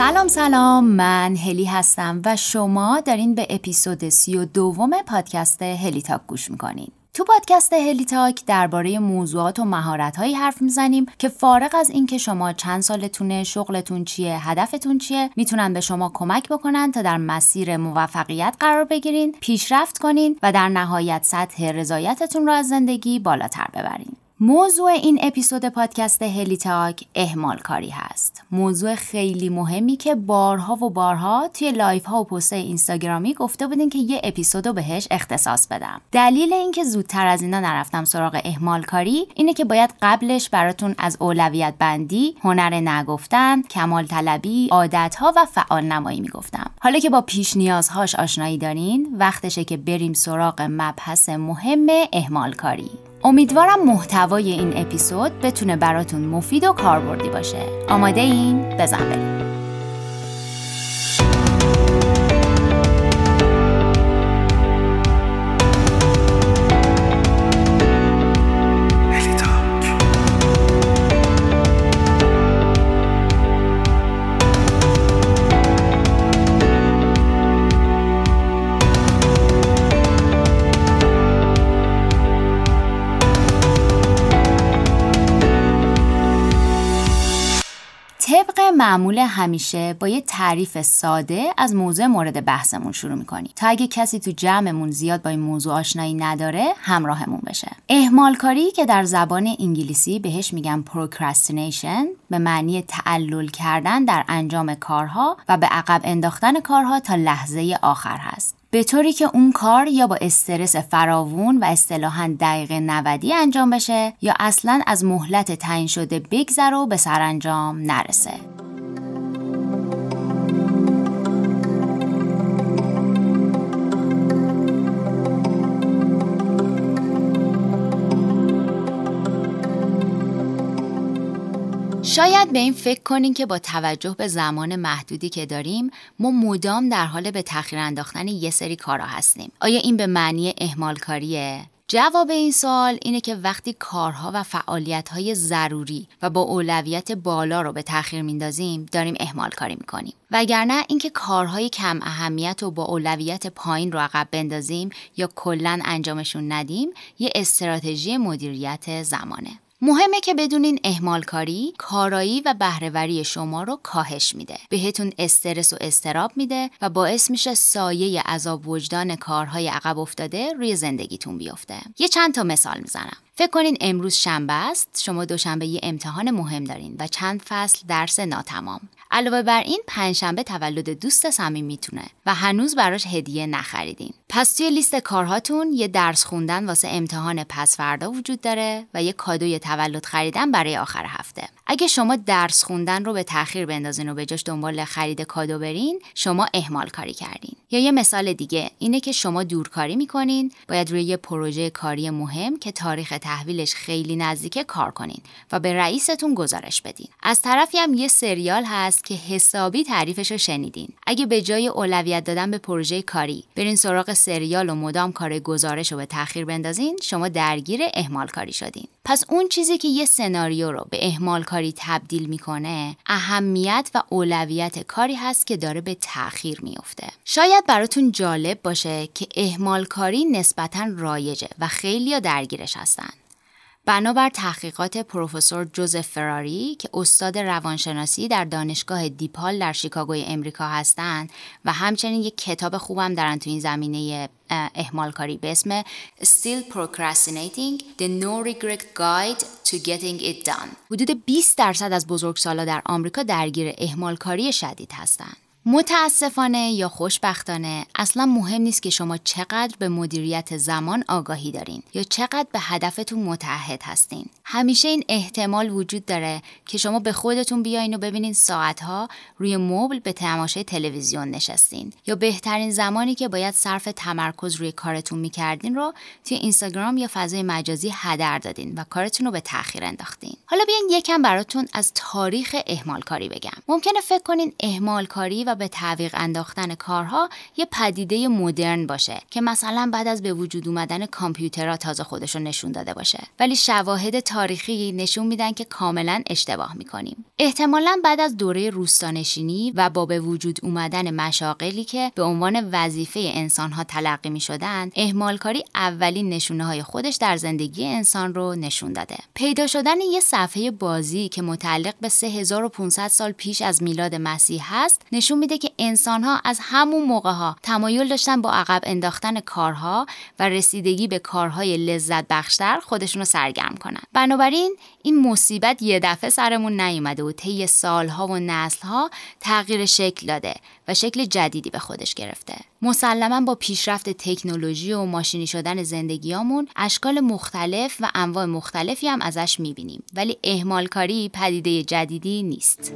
سلام سلام من هلی هستم و شما دارین به اپیزود سی و دوم پادکست هلی تاک گوش می‌کنین تو پادکست هلی تاک درباره موضوعات و مهارت‌هایی حرف می‌زنیم که فارغ از اینکه شما چند سالتونه، شغلتون چیه، هدفتون چیه، می‌تونن به شما کمک بکنن تا در مسیر موفقیت قرار بگیرین، پیشرفت کنین و در نهایت سطح رضایتتون رو از زندگی بالاتر ببرین. موضوع این اپیزود پادکست هلی تاک اهمال کاری هست. موضوع خیلی مهمی که بارها و بارها توی live ها و پست اینستاگرامی گفته بودین که یه اپیزود رو بهش اختصاص بدم. دلیل اینکه زودتر از اینا نرفتم سراغ اهمال کاری اینه که باید قبلش براتون از اولویت بندی، هنر نگفتن، کمال طلبی، عادت ها و فعال نمایی می‌گفتم. حالا که با پیش نیازهاش آشنایی دارین، وقتشه که بریم سراغ مبحث مهم اهمال کاری. امیدوارم محتوای این اپیزود بتونه براتون مفید و کاربردی باشه. آماده این؟ بزن بریم. معمول همیشه با یه تعریف ساده از موضوع مورد بحثمون شروع می‌کنیم. تا اگه کسی تو جمعمون زیاد با این موضوع آشنایی نداره همراهمون بشه. اهمال کاری که در زبان انگلیسی بهش میگن procrastination به معنی تعلل کردن در انجام کارها و به عقب انداختن کارها تا لحظه آخر هست. به طوری که اون کار یا با استرس فراوون و اصطلاحا دقیقه 90 انجام بشه یا اصلا از مهلت تعیین شده بگذره و به سرانجام نرسه. شاید به این فکر کنین که با توجه به زمان محدودی که داریم ما مدام در حال به تاخیر انداختن یه سری کارا هستیم. آیا این به معنی اهمال کاریه؟ جواب این سوال اینه که وقتی کارها و فعالیتهای ضروری و با اولویت بالا رو به تاخیر میندازیم داریم اهمال کاری می‌کنیم وگرنه اینکه کارهای کم اهمیت و با اولویت پایین رو عقب بندازیم یا کلا انجامشون ندیم یه استراتژی مدیریت زمانه مهمه که بدونین اهمال کاری کارایی و بهرهوری شما رو کاهش میده. بهتون استرس و استراب میده و باعث میشه سایه عذاب وجدان کارهای عقب افتاده روی زندگیتون بیفته. یه چند تا مثال می‌زنم. فکر کنین امروز شنبه است شما دوشنبه یه امتحان مهم دارین و چند فصل درس ناتمام. علاوه بر این پنجشنبه تولد دوست صمیمیتونه و هنوز براش هدیه نخریدین. پس توی لیست کارهاتون یه درس خوندن واسه امتحان پس فردا وجود داره و یه کادوی تولد خریدن برای آخر هفته. اگه شما درس خوندن رو به تاخیر بندازین و به جاش دنبال خرید کادو برین شما اهمال کاری کردین. یا یه مثال دیگه اینه که شما دورکاری می‌کنین باید روی یه پروژه کاری مهم که تاریخ تحویلش خیلی نزدیکه کار کنین و به رئیستون گزارش بدین. از طرفی هم یه سریال هست که حسابی تعریفش رو شنیدین. اگه به جای اولویت دادن به پروژه کاری برین سراغ سریال و مدام کار گزارش رو به تاخیر بندازین شما درگیر اهمال کاری شدین. پس اون چیزی که یه سناریو رو به اهمال کاری تبدیل می‌کنه اهمیت و اولویت کاری هست که داره به تاخیر میفته شاید براتون جالب باشه که اهمال کاری نسبتا رایجه و خیلی درگیرش هستن. بنابر تحقیقات پروفسور جوزف فراری که استاد روانشناسی در دانشگاه دیپال در شیکاگوی امریکا هستند و همچنین یک کتاب خوبم دارن تو این زمینه احمال کاری به اسم Still Procrastinating The No Regret Guide to Getting It Done. حدود 20 درصد از بزرگسالا در آمریکا درگیر احمال کاری شدید هستند. متاسفانه یا خوشبختانه اصلا مهم نیست که شما چقدر به مدیریت زمان آگاهی دارین یا چقدر به هدفتون متحد هستین. همیشه این احتمال وجود داره که شما به خودتون بیاین و ببینین ساعتها روی مبل به تماشای تلویزیون نشستین یا بهترین زمانی که باید صرف تمرکز روی کارتون می‌کردین رو توی اینستاگرام یا فضای مجازی هدر دادین و کارتون رو به تاخیر انداختین. حالا بیاین یکم براتون از تاریخ اهمال کاری بگم. ممکنه فکر کنین کاری و به تعویق انداختن کارها یه پدیده مدرن باشه که مثلا بعد از به وجود اومدن کامپیوترها تازه خودش رو نشون داده باشه. ولی شواهد تاریخی نشون میدن که کاملا اشتباه می‌کنیم. احتمالا بعد از دوره روستانشینی و با به وجود اومدن مشاقلی که به عنوان وظیفه انسانها تلقی می شدن اهمالکاری اولین نشونه های خودش در زندگی انسان رو نشون داده. پیدا شدن یه صفحه بازی که متعلق به 3500 سال پیش از میلاد مسیح هست نشون میده که انسانها از همون موقع ها تمایل داشتن با عقب انداختن کارها و رسیدگی به کارهای لذت بخشتر خودشون رو سرگرم کنن. بنابراین این مصیبت یه دفعه سرمون نیومده و طی سالها و نسلها تغییر شکل داده و شکل جدیدی به خودش گرفته. مسلما با پیشرفت تکنولوژی و ماشینی شدن زندگیامون اشکال مختلف و انواع مختلفی هم ازش می‌بینیم. ولی اهمالکاری پدیده جدیدی نیست.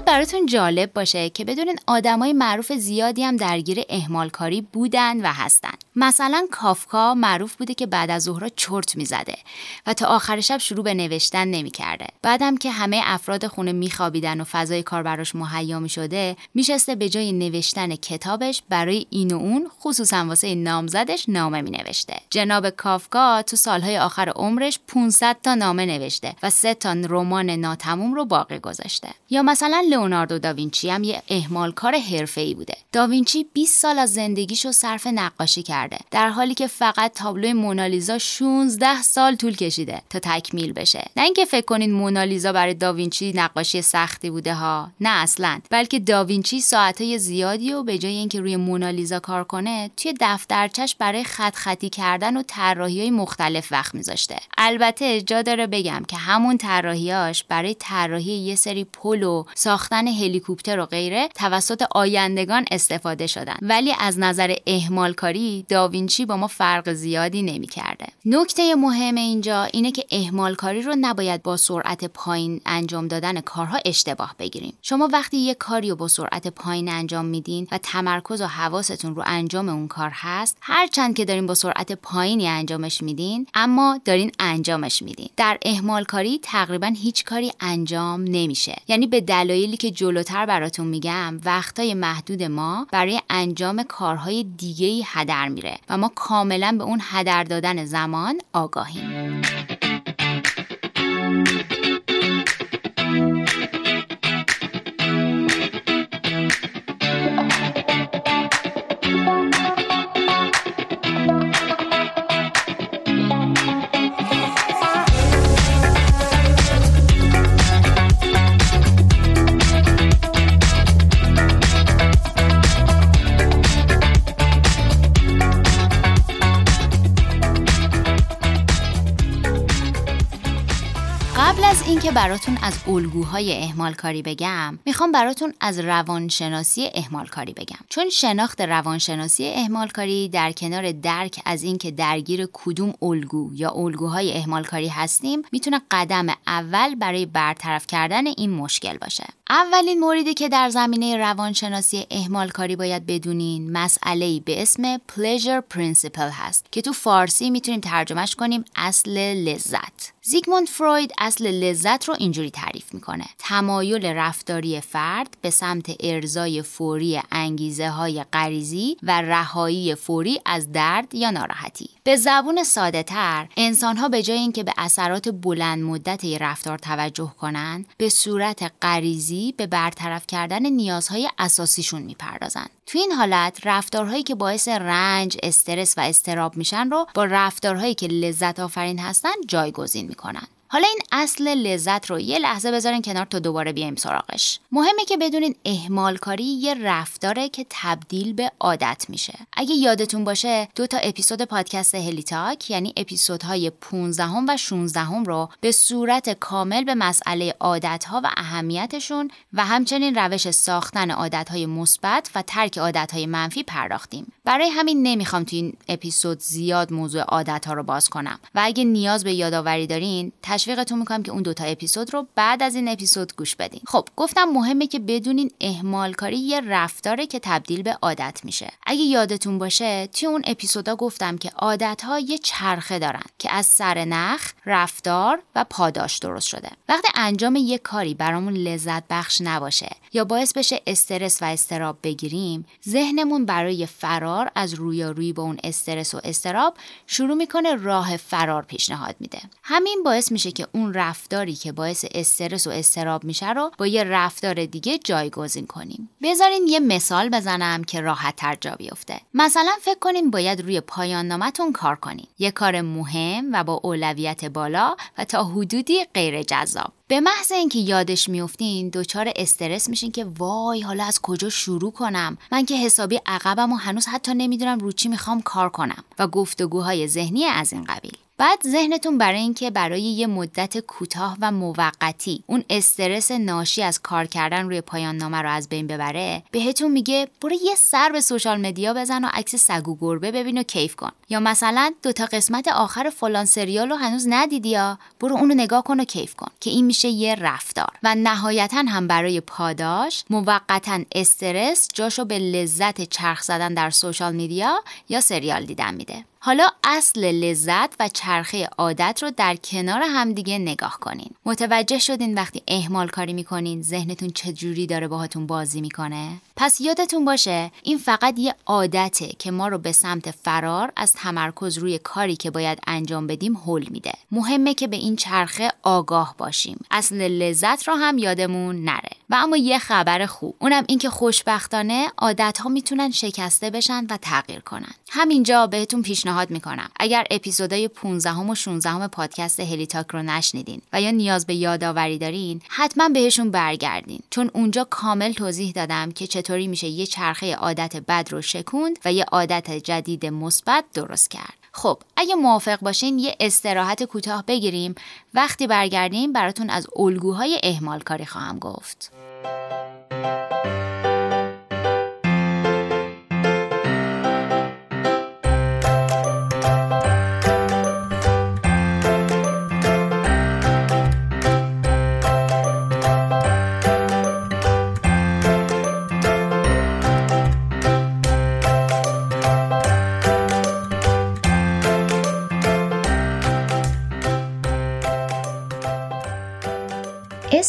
شاید براتون جالب باشه که بدونین آدمای معروف زیادی هم درگیر اهمالکاری بودن و هستن. مثلا کافکا معروف بوده که بعد از ظهرها چرت می‌زده و تا آخر شب شروع به نوشتن نمی‌کرده. بعدم که همه افراد خونه میخوابیدن و فضای کار براش مهیا می‌شده میشسته به جای نوشتن کتابش برای این و اون خصوصا واسه نامزدش نامه مینوشته. جناب کافکا تو سالهای آخر عمرش 500 تا نامه نوشته و سه تا رمان ناتموم رو باقی گذاشته. یا مثلا لئوناردو داوینچی هم یه اهمالکار حرفه‌ای بوده. داوینچی 20 سال از زندگیشو صرف نقاشی کرده در حالی که فقط تابلو مونالیزا 16 سال طول کشیده تا تکمیل بشه. نه اینکه فکر کنین مونالیزا برای داوینچی نقاشی سختی بوده ها نه اصلا. بلکه داوینچی ساعتهای زیادی و به جای اینکه روی مونالیزا کار کنه توی دفترچش برای خط خطی کردن و طراحی های مختلف وقت میذاشته. البته جا داره بگم که همون طراحیاش برای طراحی یه سری پل و ساختن هلیکوپتر و غیره توسط آیندگان استفاده شدن. ولی از نظر اهمالکاری داوینچی با ما فرق زیادی نمی‌کرده. نکته مهم اینجا اینه که اهمالکاری رو نباید با سرعت پایین انجام دادن کارها اشتباه بگیریم. شما وقتی یه کاری رو با سرعت پایین انجام میدین و تمرکز و حواستون رو انجام اون کار هست هرچند که دارین با سرعت پایینی انجامش میدین اما دارین انجامش میدین. در اهمالکاری تقریبا هیچ کاری انجام نمیشه. یعنی به دلایلی که جلوتر براتون میگم وقتای محدود ما برای انجام کارهای دیگه ای هدر میره و ما کاملا به اون هدر دادن زمان آگاهیم. اینکه براتون از الگوهای اهمالکاری بگم می‌خوام براتون از روانشناسی اهمالکاری بگم. چون شناخت روانشناسی اهمالکاری در کنار درک از اینکه درگیر کدوم الگو یا الگوهای اهمالکاری هستیم می‌تونه قدم اول برای برطرف کردن این مشکل باشه. اولین موردی که در زمینه روانشناسی اهمالکاری باید بدونین مسئله به اسم pleasure principle هست که تو فارسی می‌تونیم ترجمهش کنیم اصل لذت. زیگموند فروید اصل لذت رو اینجوری تعریف می‌کنه. تمایل رفتاری فرد به سمت ارزای فوری انگیزه های غریزی و رهایی فوری از درد یا ناراحتی. به زبون ساده تر انسان ها به جای اینکه به اثرات بلند مدت رفتار توجه کنند به صورت غریزی به برطرف کردن نیازهای اساسیشون می‌پردازن تو این حالت رفتارهایی که باعث رنج، استرس و استراب میشن رو با رفتارهایی که لذت آفرین هستن جایگزین می‌کنن. حالا این اصل لذت رو یه لحظه بذارین کنار تا دوباره بیایم سراغش. مهمه که بدونین اهمال کاری یه رفتاره که تبدیل به عادت میشه. اگه یادتون باشه دو تا اپیزود پادکست هلیتاک یعنی اپیزودهای 15 و 16 رو به صورت کامل به مسئله عادتها و اهمیتشون و همچنین روش ساختن عادتهای مثبت و ترک عادتهای منفی پرداختیم. برای همین نمی‌خوام تو این اپیزود زیاد موضوع عادتها رو باز کنم. و اگه نیاز به یادآوری دارین تشویقتون می‌کنم که اون دوتا اپیزود رو بعد از این اپیزود گوش بدین. خب گفتم مهمه که بدونین اهمال کاری یه رفتاره که تبدیل به عادت میشه. اگه یادتون باشه توی اون اپیزودا گفتم که عادت ها یه چرخه دارن که از سر نخ رفتار و پاداش درست شده. وقتی انجام یه کاری برامون لذت بخش نباشه یا باعث بشه استرس و استراب بگیریم ذهنمون برای فرار از رویارویی با اون استرس و استراب شروع می‌کنه راه فرار پیشنهاد میده. همین باعث میشه که اون رفتاری که باعث استرس و استراب میشه رو با یه رفتار دیگه جایگزین کنیم. بذارین یه مثال بزنم که راحت تر جا بیفته. مثلا فکر کنین باید روی پایان نامتون کار کنین. یه کار مهم و با اولویت بالا و تا حدودی غیر جذاب. به محض اینکه یادش میفتین دچار استرس میشین که وای حالا از کجا شروع کنم؟ من که حسابی عقبم و هنوز حتی نمی‌دونم رو چی می‌خوام کار کنم. و گفتگوهای ذهنی از این قبیل. بعد ذهنتون برای اینکه برای یه مدت کوتاه و موقتی اون استرس ناشی از کار کردن روی پایان نامه رو از بین ببره بهتون میگه برو یه سر به سوشال مدیا بزن و عکس سگ و گربه ببین و کیف کن. یا مثلا دوتا قسمت آخر فلان سریال رو هنوز ندیدی یا؟ برو اونو نگاه کن و کیف کن که این میشه یه رفتار. و نهایتا هم برای پاداش موقتا استرس جاشو به لذت چرخ زدن در سوشال میدیا یا سریال دیدن میده. حالا اصل لذت و چرخه عادت رو در کنار همدیگه نگاه کنین. متوجه شدین وقتی اهمال کاری می‌کنین ذهنتون چجوری داره باهاتون بازی می‌کنه؟ پس یادتون باشه این فقط یه عادته که ما رو به سمت فرار از تمرکز روی کاری که باید انجام بدیم حل میده. مهمه که به این چرخه آگاه باشیم. اصل لذت رو هم یادمون نره. و اما یه خبر خوب اونم اینکه خوشبختانه عادت ها می‌تونن شکسته بشن و تغییر کنن. همینجا بهتون پیشنهاد می‌کنم اگر اپیزودهای 15 و 16 پادکست هلیتاک رو نشنیدین و یا نیاز به یادآوری دارین حتما بهشون برگردین چون اونجا کامل توضیح دادم که چطوری میشه یه چرخه عادت بد رو شکوند و یه عادت جدید مثبت درست کرد. خب اگه موافق باشین یه استراحت کوتاه بگیریم. وقتی برگردیم براتون از الگوهای اهمال کاری خواهم گفت.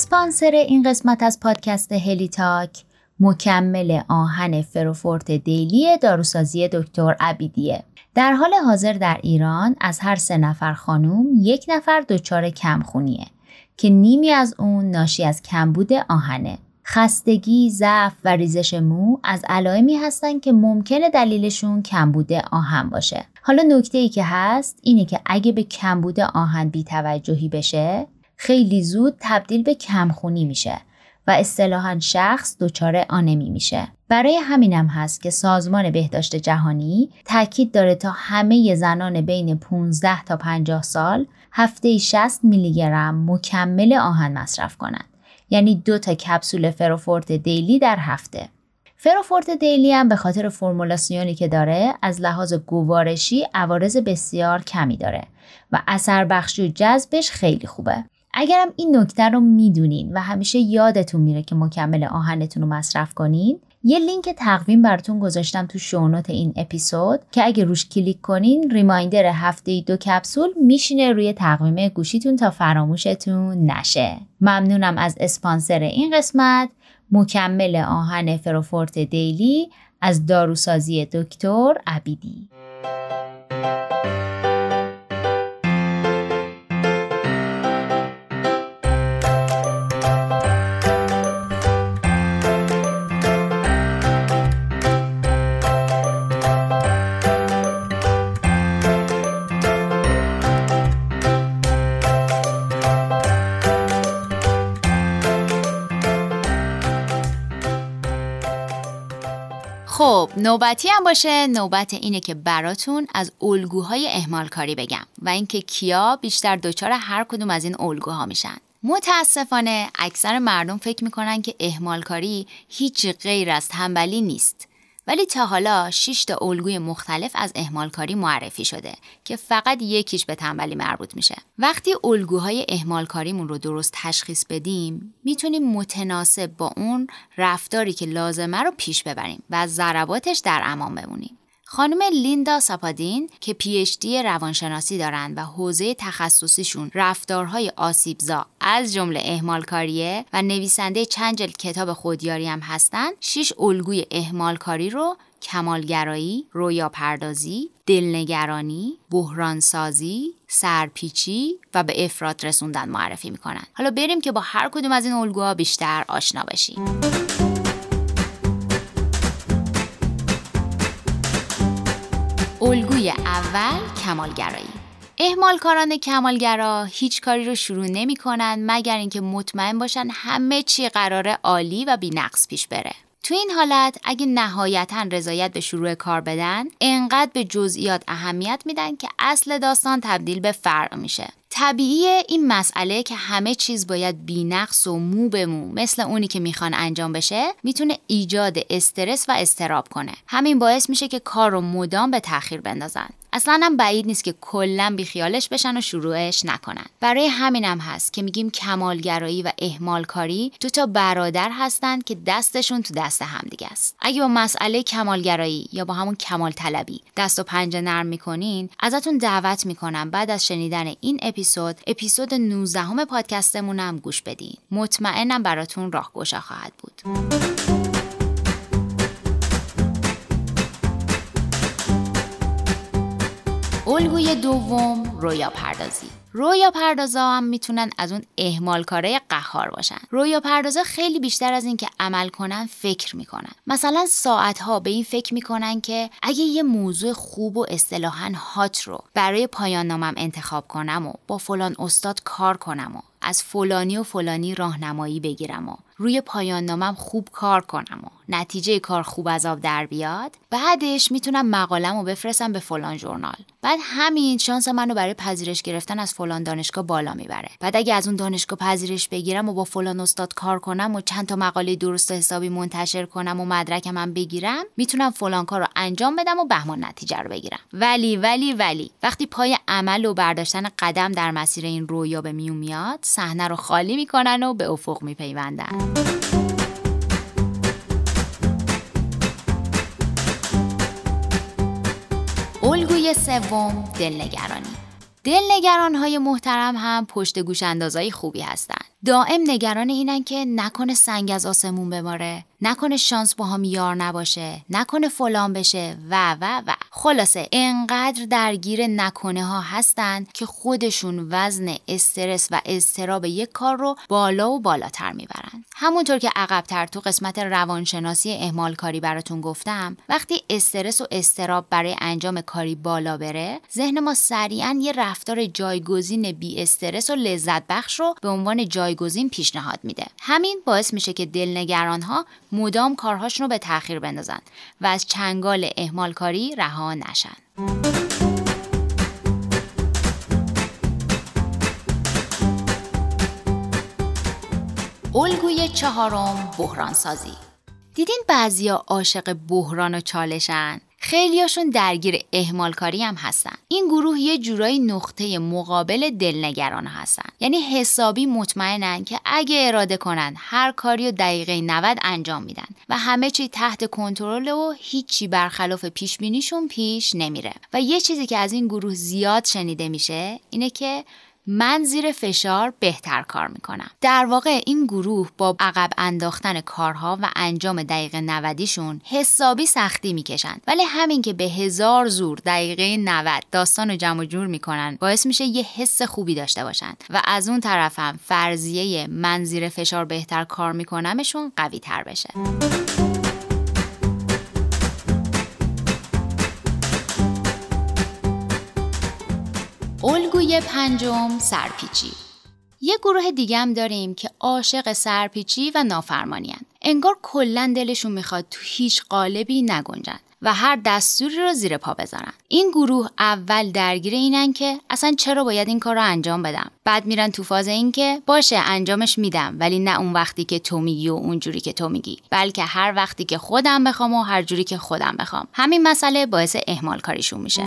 اسپانسر این قسمت از پادکست هلی تاک مکمل آهن فروفورت دیلی داروسازی دکتر عبیدیه در حال حاضر در ایران از هر سه نفر خانوم یک نفر دچار کمخونیه که نیمی از اون ناشی از کمبود آهنه خستگی، ضعف و ریزش مو از علائمی هستن که ممکنه دلیلشون کمبود آهن باشه. حالا نکته ای که هست اینه که اگه به کمبود آهن بیتوجهی بشه خیلی زود تبدیل به کمخونی میشه و اصطلاحا شخص دچار آنمی میشه. برای همینم هست که سازمان بهداشت جهانی تاکید داره تا همه زنان بین 15 تا 50 سال هفته 60 میلی گرم مکمل آهن مصرف کنند. یعنی دو تا کپسول فروفورت دیلی در هفته. فروفورت دیلی هم به خاطر فرمولاسیونی که داره از لحاظ گوارشی عوارض بسیار کمی داره و اثر بخشی و جذبش خیلی خوبه. اگرم این نکته رو می‌دونین و همیشه یادتون میره که مکمل آهنتون رو مصرف کنین یه لینک تقویم براتون گذاشتم تو شونوت این اپیزود که اگه روش کلیک کنین ریمایندر هفته دو کپسول میشینه روی تقویم گوشیتون تا فراموشتون نشه. ممنونم از اسپانسر این قسمت مکمل آهن فروفورت دیلی از داروسازی دکتر عبیدی. نوبتی هم باشه. نوبت اینه که براتون از الگوهای اهمال کاری بگم و اینکه کیا بیشتر دچار هر کدوم از این الگوها میشن. متاسفانه اکثر مردم فکر می‌کنن که اهمال کاری هیچ غیر از تنبلی نیست. ولی تا حالا 6 تا الگوی مختلف از اهمالکاری معرفی شده که فقط یکیش به تنبلی مربوط میشه. وقتی الگوهای اهمالکاریمون رو درست تشخیص بدیم می‌تونیم متناسب با اون رفتاری که لازمه رو پیش ببریم و ضرباتش در امان بمونیم. خانم لیندا ساپادین که پیشتی روانشناسی دارند و حوزه تخصصیشون رفتارهای آسیبزا از جمله اهمالکاریه و نویسنده چند جلد کتاب خودیاری هم هستند شش الگوی اهمالکاری رو کمالگرایی، رویا پردازی، دلنگرانی، بحرانسازی، سرپیچی و به افراد رسوندن معرفی می‌کنن. حالا بریم که با هر کدوم از این الگوها بیشتر آشنا بشیم. اول کمالگرایی اهمالکاران کمالگرا هیچ کاری رو شروع نمی کنن مگر اینکه مطمئن باشن همه چی قرار عالی و بینقص پیش بره. تو این حالت اگه نهایتا رضایت به شروع کار بدن انقدر به جزئیات اهمیت میدن که اصل داستان تبدیل به فرق میشه طبیعیه این مسئله که همه چیز باید بینقص و مو به مو مثل اونی که می‌خوان انجام بشه می‌تونه ایجاد استرس و استراب کنه. همین باعث میشه که کار رو مدام به تاخیر بندازن. اصلا هم بعید نیست که کلا بیخیالش بشن و شروعش نکنن. برای همینم هست که میگیم کمالگرایی و اهمالکاری دو تا برادر هستند که دستشون تو دست همدیگه است. اگه با مسئله کمالگرایی یا با همون کمال طلبی دست و پنجه نرم می‌کنین ازتون دعوت می‌کنم بعد از شنیدن این اپیزود 19 همه پادکستمونم گوش بدین. مطمئنم براتون راهگشا خواهد بود. الگوی دوم رویا پردازی. رویا پردازا هم می‌تونن از اون اهمال کاره قهار باشن. رویا پردازا خیلی بیشتر از اینکه عمل کنن فکر می‌کنن. مثلا ساعت ها به این فکر می‌کنن که اگه یه موضوع خوب و اصطلاحا هات رو برای پایان نامم انتخاب کنم و با فلان استاد کار کنم و از فلانی و فلانی راهنمایی بگیرم و روی پایان نامم خوب کار کنم و نتیجه کار خوب از آب در بیاد. بعدش می‌تونم مقالم رو بفرستم به فلان ژورنال. بعد همین شانس منو برای پذیرش گرفتن از فلان دانشگاه بالا می‌بره. بعد اگه از اون دانشگاه پذیرش بگیرم و با فلان استاد کار کنم و چند تا مقاله درست و حسابی منتشر کنم و مدرکم هم بگیرم می‌تونم فلان کار رو انجام بدم و بهمان نتیجه رو بگیرم. ولی ولی ولی وقتی پای عمل و برداشتن قدم در مسیر این رویا به میون میاد صحنه رو خالی می‌کنن و به افق میپیوندن. الگوی سوم دلنگرانی دلنگران های محترم هم پشت گوش اندازای خوبی هستند. دائم نگران اینن که نکنه سنگ از آسمون بماره نکنه شانس با هم یار نباشه نکنه فلان بشه و و و. خلاصه انقدر درگیر نکنه ها هستن که خودشون وزن استرس و استراب یک کار رو بالا و بالاتر می‌برن. همونطور که عقبتر تو قسمت روانشناسی اهمال کاری براتون گفتم وقتی استرس و استراب برای انجام کاری بالا بره ذهن ما سریعا یه رفتار جایگزین بی استرس و لذت بخش رو به عنوان جایگزین پیشنهاد میده. همین باعث میشه که دلنگران ها مدام کارهاشون رو به تاخیر بندازن و از چنگال اهمال کاری رها نشن. الگوی چهارم بحران سازی دیدین بعضیا عاشق بحران و چالشن؟ خیلیاشون درگیر اهمالکاری هم هستن. این گروه یه جورایی نقطه مقابل دلنگران هستن. یعنی حسابی مطمئنن که اگه اراده کنن هر کاری و دقیقه 90 انجام میدن و همه چی تحت کنترل و هیچی برخلاف پیش بینیشون پیش نمیره. و یه چیزی که از این گروه زیاد شنیده میشه اینه که من زیر فشار بهتر کار می‌کنم. در واقع این گروه با عقب انداختن کارها و انجام دقیقه 90 شون حسابی سختی می‌کشن. ولی همین که به هزار زور دقیقه 90 داستان رو جمع جور می‌کنن باعث میشه یه حس خوبی داشته باشن. و از اون طرفم فرضیه من زیر فشار بهتر کار میکنمشون قوی تر بشه. الگوی پنجم سرپیچی. یه گروه دیگه هم داریم که عاشق سرپیچی و نافرمانی هن. انگار کلا دلشون می‌خواد تو هیچ قالبی نگنجن و هر دستوری رو زیر پا بذارن. این گروه اول درگیر اینن که اصلا چرا باید این کار رو انجام بدم؟ بعد میرن تو فاز این که باشه انجامش میدم ولی نه اون وقتی که تو میگی و اونجوری که تو میگی بلکه هر وقتی که خودم بخوام و هر جوری که خودم بخوام. همین مسئله باعث اهمال کاریشون میشه.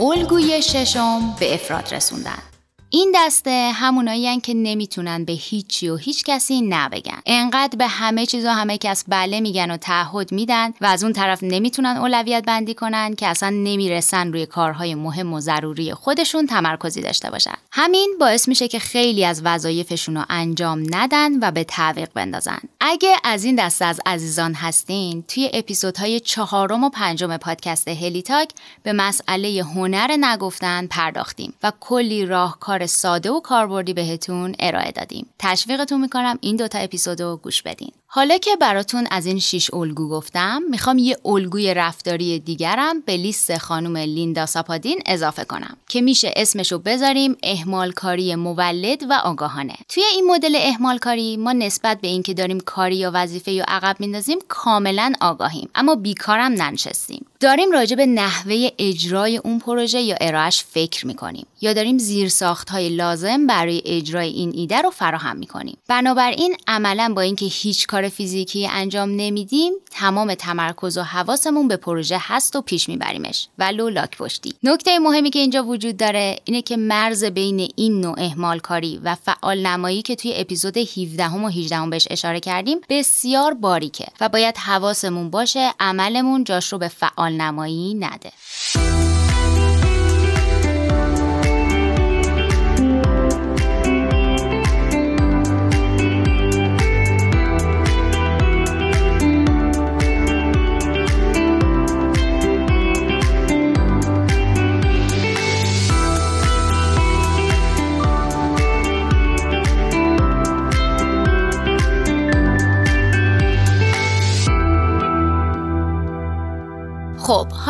الگوی ششم به افراد رسوندن. این دسته همونایی که نمی‌تونن به هیچی و هیچ کسی نبگن. انقدر به همه چیز و همه کس بله میگن و تعهد میدن و از اون طرف نمی‌تونن اولویت بندی کنن که اصلا نمی‌رسن روی کارهای مهم و ضروری خودشون تمرکزی داشته باشن. همین باعث میشه که خیلی از وظایفشون رو انجام ندن و به تعویق بندازن. اگه از این دسته از عزیزان هستین توی اپیزودهای چهارم و پنجم پادکست هلیتاک به مسئله هنر نگفتن پرداختیم و کلی راهکار ساده و کاربردی بهتون ارائه دادیم. تشویقتون می‌کنم این دوتا اپیزود رو گوش بدین. حالا که براتون از این شیش الگو گفتم می‌خوام یه الگوی رفتاری دیگرم به لیست خانم لیندا ساپادین اضافه کنم که میشه اسمشو بذاریم اهمالکاری مولد و آگاهانه. توی این مدل اهمالکاری ما نسبت به اینکه داریم کاری یا وظیفه یا عقب میندازیم کاملا آگاهیم اما بیکارم ننشستیم. داریم راجع به نحوه اجرای اون پروژه یا ارائهش فکر می‌کنیم یا داریم زیرساخت های لازم برای اجرای این ایده رو فراهم می‌کنیم. بنابراین عملا با اینکه هیچ کار فیزیکی انجام نمیدیم تمام تمرکز و حواسمون به پروژه هست و پیش میبریمش. ولو لاک پشتی. نکته مهمی که اینجا وجود داره اینه که مرز بین این نوع اهمال کاری و فعال نمایی که توی اپیزود 17 و 18 بهش اشاره کردیم بسیار باریکه و باید حواسمون باشه عملمون جاش رو به فعال نمایی نده.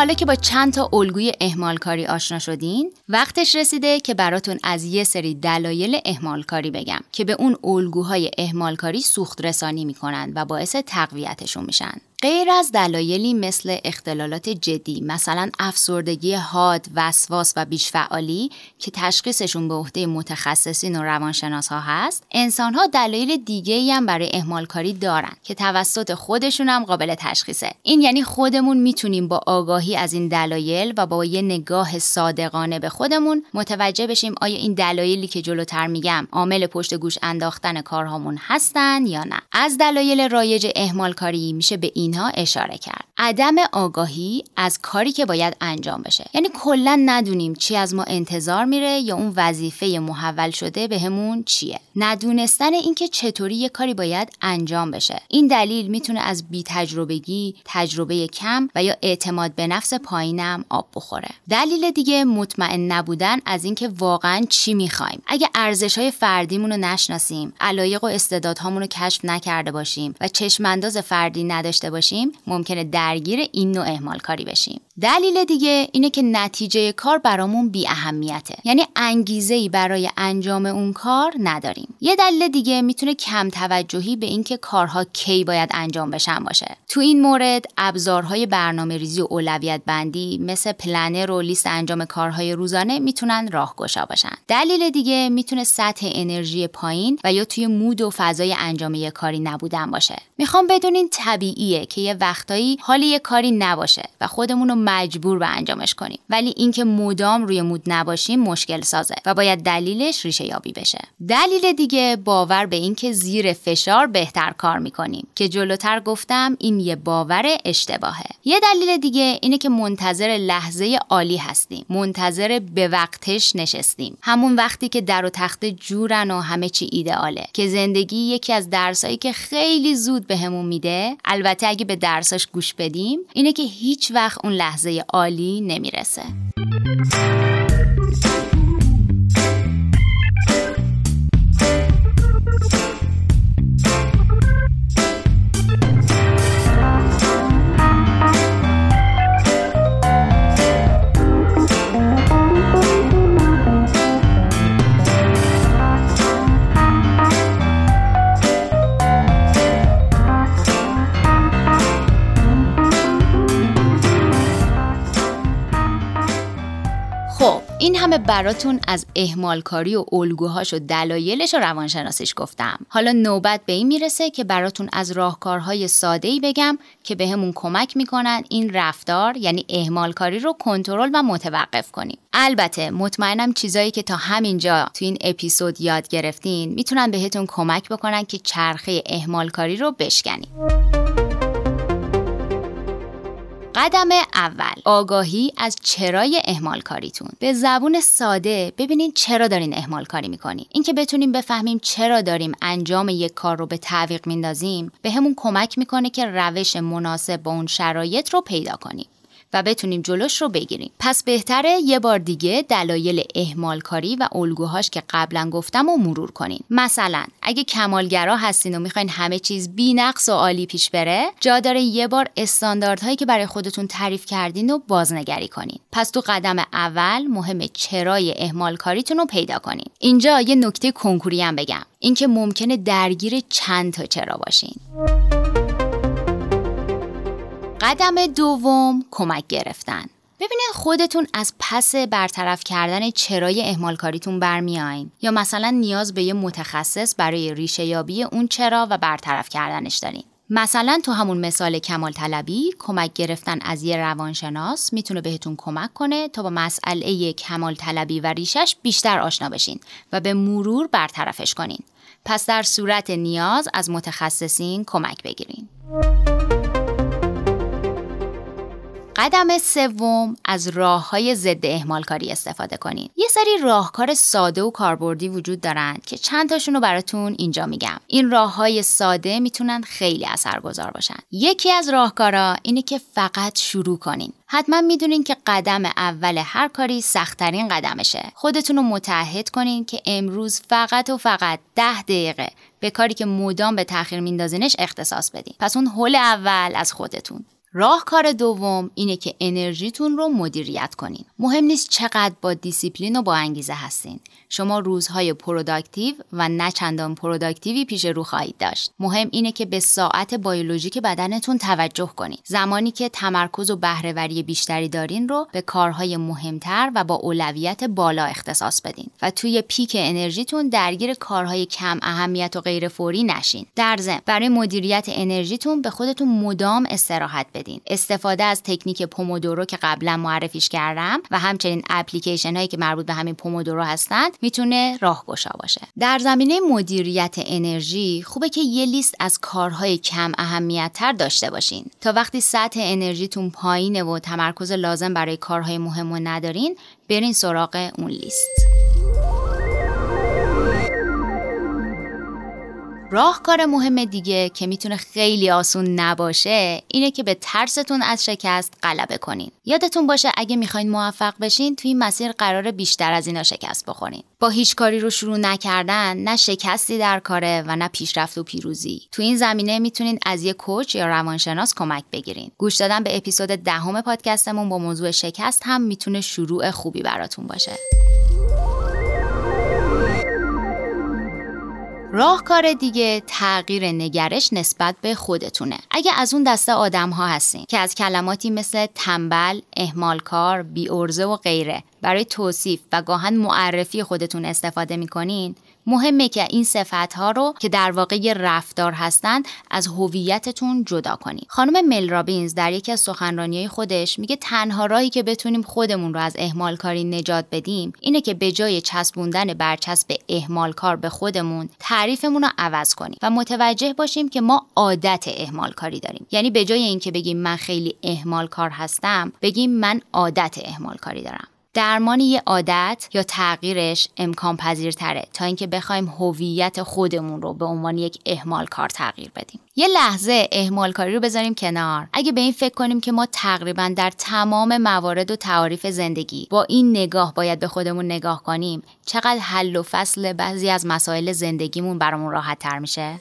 حالا که با چند تا الگوی کاری آشنا شدین وقتش رسیده که براتون از یه سری دلایل کاری بگم که به اون الگوهای کاری سوخت رسانی می‌کنن و باعث تقویتشون میشن. غیر از دلایلی مثل اختلالات جدی مثلا افسردگی حاد، وسواس و بیشفعالی که تشخیصشون به عهده متخصصین و روانشناس ها هست انسان ها دلایل دیگه هم برای اهمال کاری دارن که توسط خودشون هم قابل تشخیصه. این یعنی خودمون می‌تونیم با آگاهی از این دلایل و با یه نگاه صادقانه به خودمون متوجه بشیم آیا این دلایلی که جلوتر میگم عامل پشت گوش انداختن کارهامون هستن یا نه. از دلایل رایج اهمال کاری میشه به این اشاره کرد. عدم آگاهی از کاری که باید انجام بشه. یعنی کلا ندونیم چی از ما انتظار میره یا اون وظیفه محول شده بهمون به چیه. ندونستن اینکه چطوری یه کاری باید انجام بشه. این دلیل می‌تونه از بی تجربگی تجربه کم و یا اعتماد به نفس پایینم آب بخوره. دلیل دیگه مطمئن نبودن از اینکه واقعا چی می‌خوایم. اگه ارزش های فردیمون رو نشناسیم علایق و استعدادهامون رو کشف نکرده باشیم و چشمانداز فردی نداشته باشیم ممکنه درگیر این نوع اهمال کاری بشیم. دلیل دیگه اینه که نتیجه کار برامون بی اهمیته. یعنی انگیزه ای برای انجام اون کار نداریم. یه دلیل دیگه می‌تونه کم توجهی به اینکه کارها کی باید انجام بشن باشه. تو این مورد ابزارهای برنامه ریزی و اولویت بندی مثل پلنر و لیست انجام کارهای روزانه می‌تونن راهگشا باشن. دلیل دیگه می‌تونه سطح انرژی پایین و یا توی مود و فضای انجام یه کاری نبودن باشه. می‌خوام بدونین طبیعیه که یه وقتایی حال یه کاری نباشه و خودمون مجبور به انجامش کنیم. ولی اینکه مدام روی مود نباشیم مشکل سازه و باید دلیلش ریشه یابی بشه. دلیل دیگه باور به اینکه زیر فشار بهتر کار می‌کنیم. که جلوتر گفتم این یه باور اشتباهه. یه دلیل دیگه اینه که منتظر لحظه عالی هستیم. منتظر به وقتش نشستیم. همون وقتی که در و تخت جورن و همه چی ایدئاله که زندگی یکی از درسایی که خیلی زود بهمون میده البته اگه به درساش گوش بدیم اینه که هیچ وقت اون لحظه عالی نمی‌رسه. این همه براتون از اهمالکاری و الگوهاش و دلایلش و روانشناسیش گفتم. حالا نوبت به این می‌رسه که براتون از راهکارهای ساده ای بگم که بهمون به کمک می‌کنن این رفتار یعنی اهمالکاری رو کنترل و متوقف کنیم. البته مطمئنم چیزایی که تا همینجا تو این اپیزود یاد گرفتین می‌تونن بهتون کمک بکنن که چرخه اهمالکاری رو بشکنیم قدم اول. آگاهی از چرای اهمال کاریتون به زبون ساده ببینین چرا دارین اهمال کاری می‌کنین اینکه بتونیم بفهمیم چرا داریم انجام یک کار رو به تعویق میندازیم به همون کمک می‌کنه که روش مناسب با اون شرایط رو پیدا کنیم و بتونیم جلوش رو بگیریم. پس بهتره یه بار دیگه دلایل اهمال کاری و الگوهاش که قبلا گفتم و مرور کنین. مثلا اگه کمالگرا هستین و می‌خواین همه چیز بی نقص و عالی پیش بره جا داره یه بار استانداردهایی که برای خودتون تعریف کردین و بازنگری کنین. پس تو قدم اول مهم چرای اهمال کاریتون رو پیدا کنین. اینجا یه نکته کنکوری هم بگم. اینکه ممکنه درگیر چند تا چرا باشین. قدم دوم کمک گرفتن. ببینید خودتون از پس برطرف کردن چرای اهمال کاریتون برمیاین یا مثلا نیاز به یه متخصص برای ریشه یابی اون چرا و برطرف کردنش دارین. مثلا تو همون مثال کمال طلبی کمک گرفتن از یه روانشناس می‌تونه بهتون کمک کنه تا با مسئله کمال طلبی و ریشش بیشتر آشنا بشین و به مرور برطرفش کنین. پس در صورت نیاز از متخصصین کمک بگیرین. قدم سوم از راه های ضد اهمالکاری استفاده کنید. یه سری راهکار ساده و کاربردی وجود دارند که چند تاشون رو براتون اینجا میگم. این راه های ساده می‌تونن خیلی اثرگذار باشن. یکی از راهکارا اینه که فقط شروع کنین. حتما می‌دونین که قدم اول هر کاری سختترین قدمشه. خودتون رو متحد کنین که امروز فقط و فقط ده دقیقه به کاری که مدام به تاخیر میندازینش اختصاص بدین. پس اون حل اول از خودتون. راهکار دوم اینه که انرژیتون رو مدیریت کنین. مهم نیست چقدر با دیسیپلین و با انگیزه هستین. شما روزهای productive و نه چندان productive ی پیش رو خواهید داشت. مهم اینه که به ساعت بیولوژیک بدنتون توجه کنید. زمانی که تمرکز و بهرهوری بیشتری دارین رو به کارهای مهمتر و با اولویت بالا اختصاص بدین و توی peak انرژیتون درگیر کارهای کم اهمیت و غیر فوری نشین. در ضمن برای مدیریت انرژیتون به خودتون مدام استراحت بدین. استفاده از تکنیک پومودورو که قبلا معرفیش کردم و همچنین اپلیکیشن هایی که مربوط به همین پومودورو هستند می‌تونه راهگشا باشه. در زمینه مدیریت انرژی خوبه که یه لیست از کارهای کم اهمیت تر داشته باشین. تا وقتی سطح انرژیتون پایینه و تمرکز لازم برای کارهای مهم و ندارین برین سراغ اون لیست. راهکار مهم دیگه که می‌تونه خیلی آسون نباشه اینه که به ترستون از شکست غلبه کنین. یادتون باشه اگه می‌خواین موفق بشین توی این مسیر قرار بیشتر از اینا شکست بخورین. با هیچ کاری رو شروع نکردن نه شکستی در کاره و نه پیشرفت و پیروزی. تو این زمینه می‌تونین از یه کوچ یا روانشناس کمک بگیرین. گوش دادن به اپیزود دهم پادکستمون با موضوع شکست هم می‌تونه شروع خوبی براتون باشه. راهکار دیگه تغییر نگرش نسبت به خودتونه. اگه از اون دسته آدم ها هستین که از کلماتی مثل تنبل، اهمالکار، بیورزه و غیره برای توصیف و گاهن معرفی خودتون استفاده می‌کنین مهمه که این صفت ها رو که در واقع رفتار هستند از هویتتون جدا کنید. خانم مل رابینز در یکی از سخنرانی خودش میگه تنها راهی که بتونیم خودمون رو از اهمال کاری نجات بدیم اینه که به جای چسبوندن برچسب اهمال کار به خودمون تعریفمون رو عوض کنیم و متوجه باشیم که ما عادت اهمال کاری داریم. یعنی به جای اینکه بگیم من خیلی اهمال کار هستم بگیم من عادت اهمال کاری دارم. درمان یه عادت یا تغییرش امکان پذیرتره تا اینکه بخوایم هویت خودمون رو به عنوان یک اهمال کار تغییر بدیم. یه لحظه اهمال کاری رو بذاریم کنار. اگه به این فکر کنیم که ما تقریبا در تمام موارد و تعاریف زندگی با این نگاه باید به خودمون نگاه کنیم چقدر حل و فصل بعضی از مسائل زندگیمون برامون راحت تر میشه؟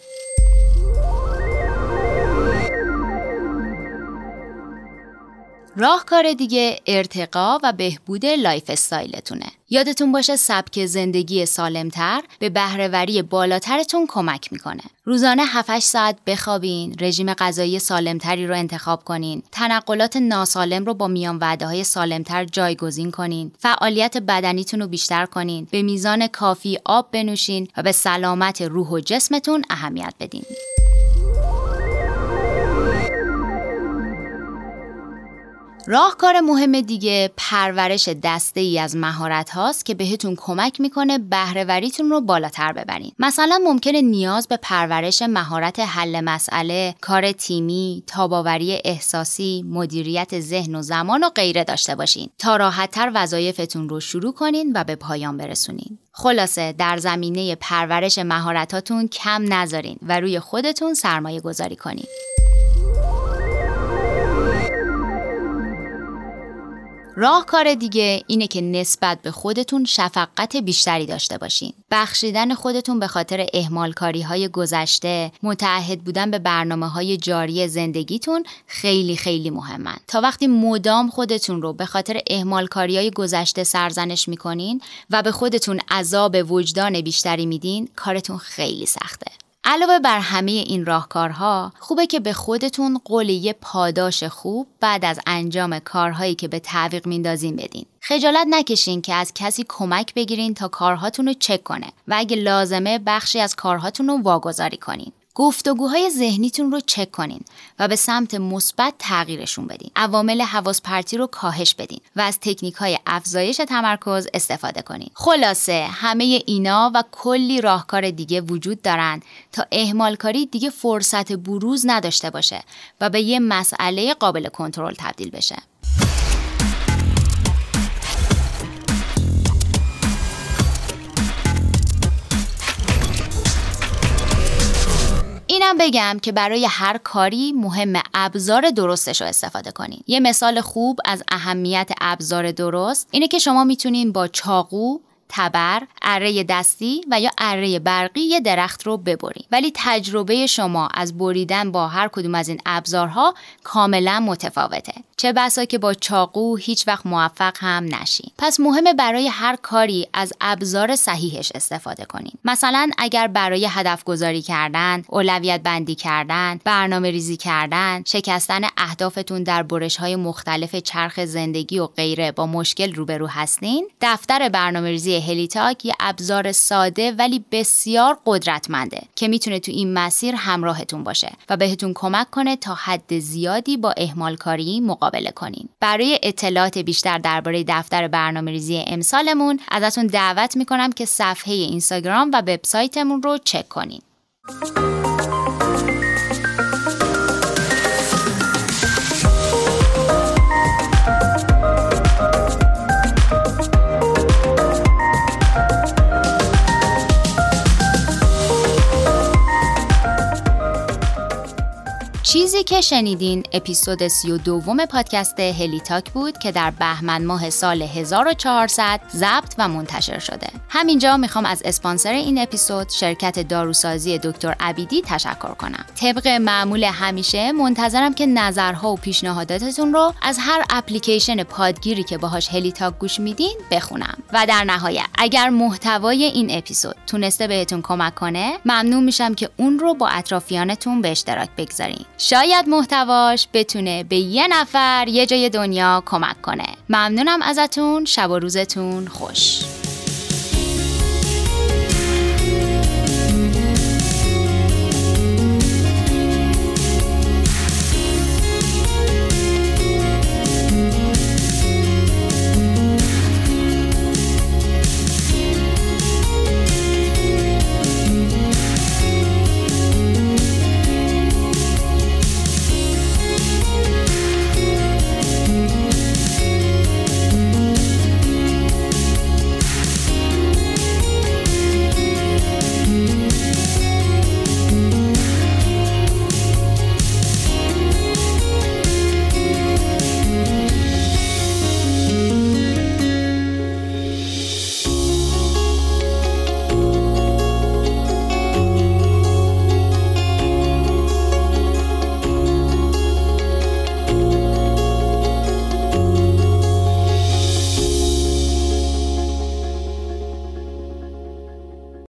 راهکار دیگه ارتقا و بهبود lifestyle تونه. یادتون باشه سبک زندگی سالمتر به بهرهوری بالاترتون کمک می‌کنه. روزانه 7 ساعت بخوابین، رژیم غذایی سالمتری رو انتخاب کنین، تنقلات ناسالم رو با میان وعده های سالمتر جایگزین کنین، فعالیت بدنیتون رو بیشتر کنین، به میزان کافی آب بنوشین و به سلامت روح و جسمتون اهمیت بدین. راهکار مهم دیگه پرورش دسته ای از مهارت هاست که بهتون کمک می‌کنه بهرهوریتون رو بالاتر ببرین. مثلا ممکنه نیاز به پرورش مهارت حل مسئله، کار تیمی، تاباوری احساسی، مدیریت ذهن و زمان و غیره داشته باشین تا راحتتر وظایفتون رو شروع کنین و به پایان برسونین. خلاصه در زمینه پرورش مهارتاتون کم نذارین و روی خودتون سرمایه گذاری کنین. راهکار دیگه اینه که نسبت به خودتون شفقت بیشتری داشته باشین. بخشیدن خودتون به خاطر اهمالکاری های گذشته، متعهد بودن به برنامه های جاری زندگیتون خیلی خیلی مهمن. تا وقتی مدام خودتون رو به خاطر اهمالکاری های گذشته سرزنش می‌کنین و به خودتون عذاب وجدان بیشتری میدین، کارتون خیلی سخته. علاوه بر همه این راهکارها خوبه که به خودتون قول یه پاداش خوب بعد از انجام کارهایی که به تعویق میندازین بدین. خجالت نکشین که از کسی کمک بگیرین تا کارهاتون رو چک کنه و اگه لازمه بخشی از کارهاتون رو واگذاری کنین. گفتگوهای ذهنیتون رو چک کنین و به سمت مثبت تغییرشون بدین. عوامل حواس پرتی رو کاهش بدین و از تکنیک های افزایش تمرکز استفاده کنین. خلاصه همه اینا و کلی راهکار دیگه وجود دارن تا اهمالکاری دیگه فرصت بروز نداشته باشه و به یه مسئله قابل کنترل تبدیل بشه. اینم بگم که برای هر کاری مهم ابزار درستش رو استفاده کنین. یه مثال خوب از اهمیت ابزار درست اینه که شما می‌تونین با چاقو تبر، اره دستی و یا اره برقی یه درخت رو ببرین ولی تجربه شما از بریدن با هر کدوم از این ابزارها کاملا متفاوته. چه بسا که با چاقو هیچ وقت موفق هم نشین. پس مهمه برای هر کاری از ابزار صحیحش استفاده کنین. مثلا اگر برای هدف گذاری کردن اولویت بندی کردن برنامه ریزی کردن شکستن اهدافتون در برش های مختلف چرخ زندگی و غیره با مشکل روبرو هستین دفتر برنامه ریزی هلیتاک یه ابزار ساده ولی بسیار قدرتمنده که می‌تونه تو این مسیر همراهتون باشه و بهتون کمک کنه تا حد زیادی با اهمال کاری مقابله کنین. برای اطلاعات بیشتر درباره دفتر برنامه ریزی امسالمون ازتون دعوت می‌کنم که صفحه اینستاگرام و وبسایتمون رو چک کنین. چیزی که شنیدین اپیزود سی و دوم پادکست هلی تاک بود که در بهمن ماه سال 1400 ضبط و منتشر شده. همینجا می‌خوام از اسپانسر این اپیزود شرکت داروسازی دکتر عبیدی تشکر کنم. طبق معمول همیشه منتظرم که نظرها و پیشنهاداتتون رو از هر اپلیکیشن پادگیری که باهاش هلی تاک گوش میدین بخونم. و در نهایت اگر محتوای این اپیزود تونسته بهتون کمک کنه ممنون میشم که اون رو با اطرافیانتون به اشتراک بگذارین. شاید محتواش بتونه به یه نفر یه جای دنیا کمک کنه. ممنونم ازتون. شب و روزتون خوش.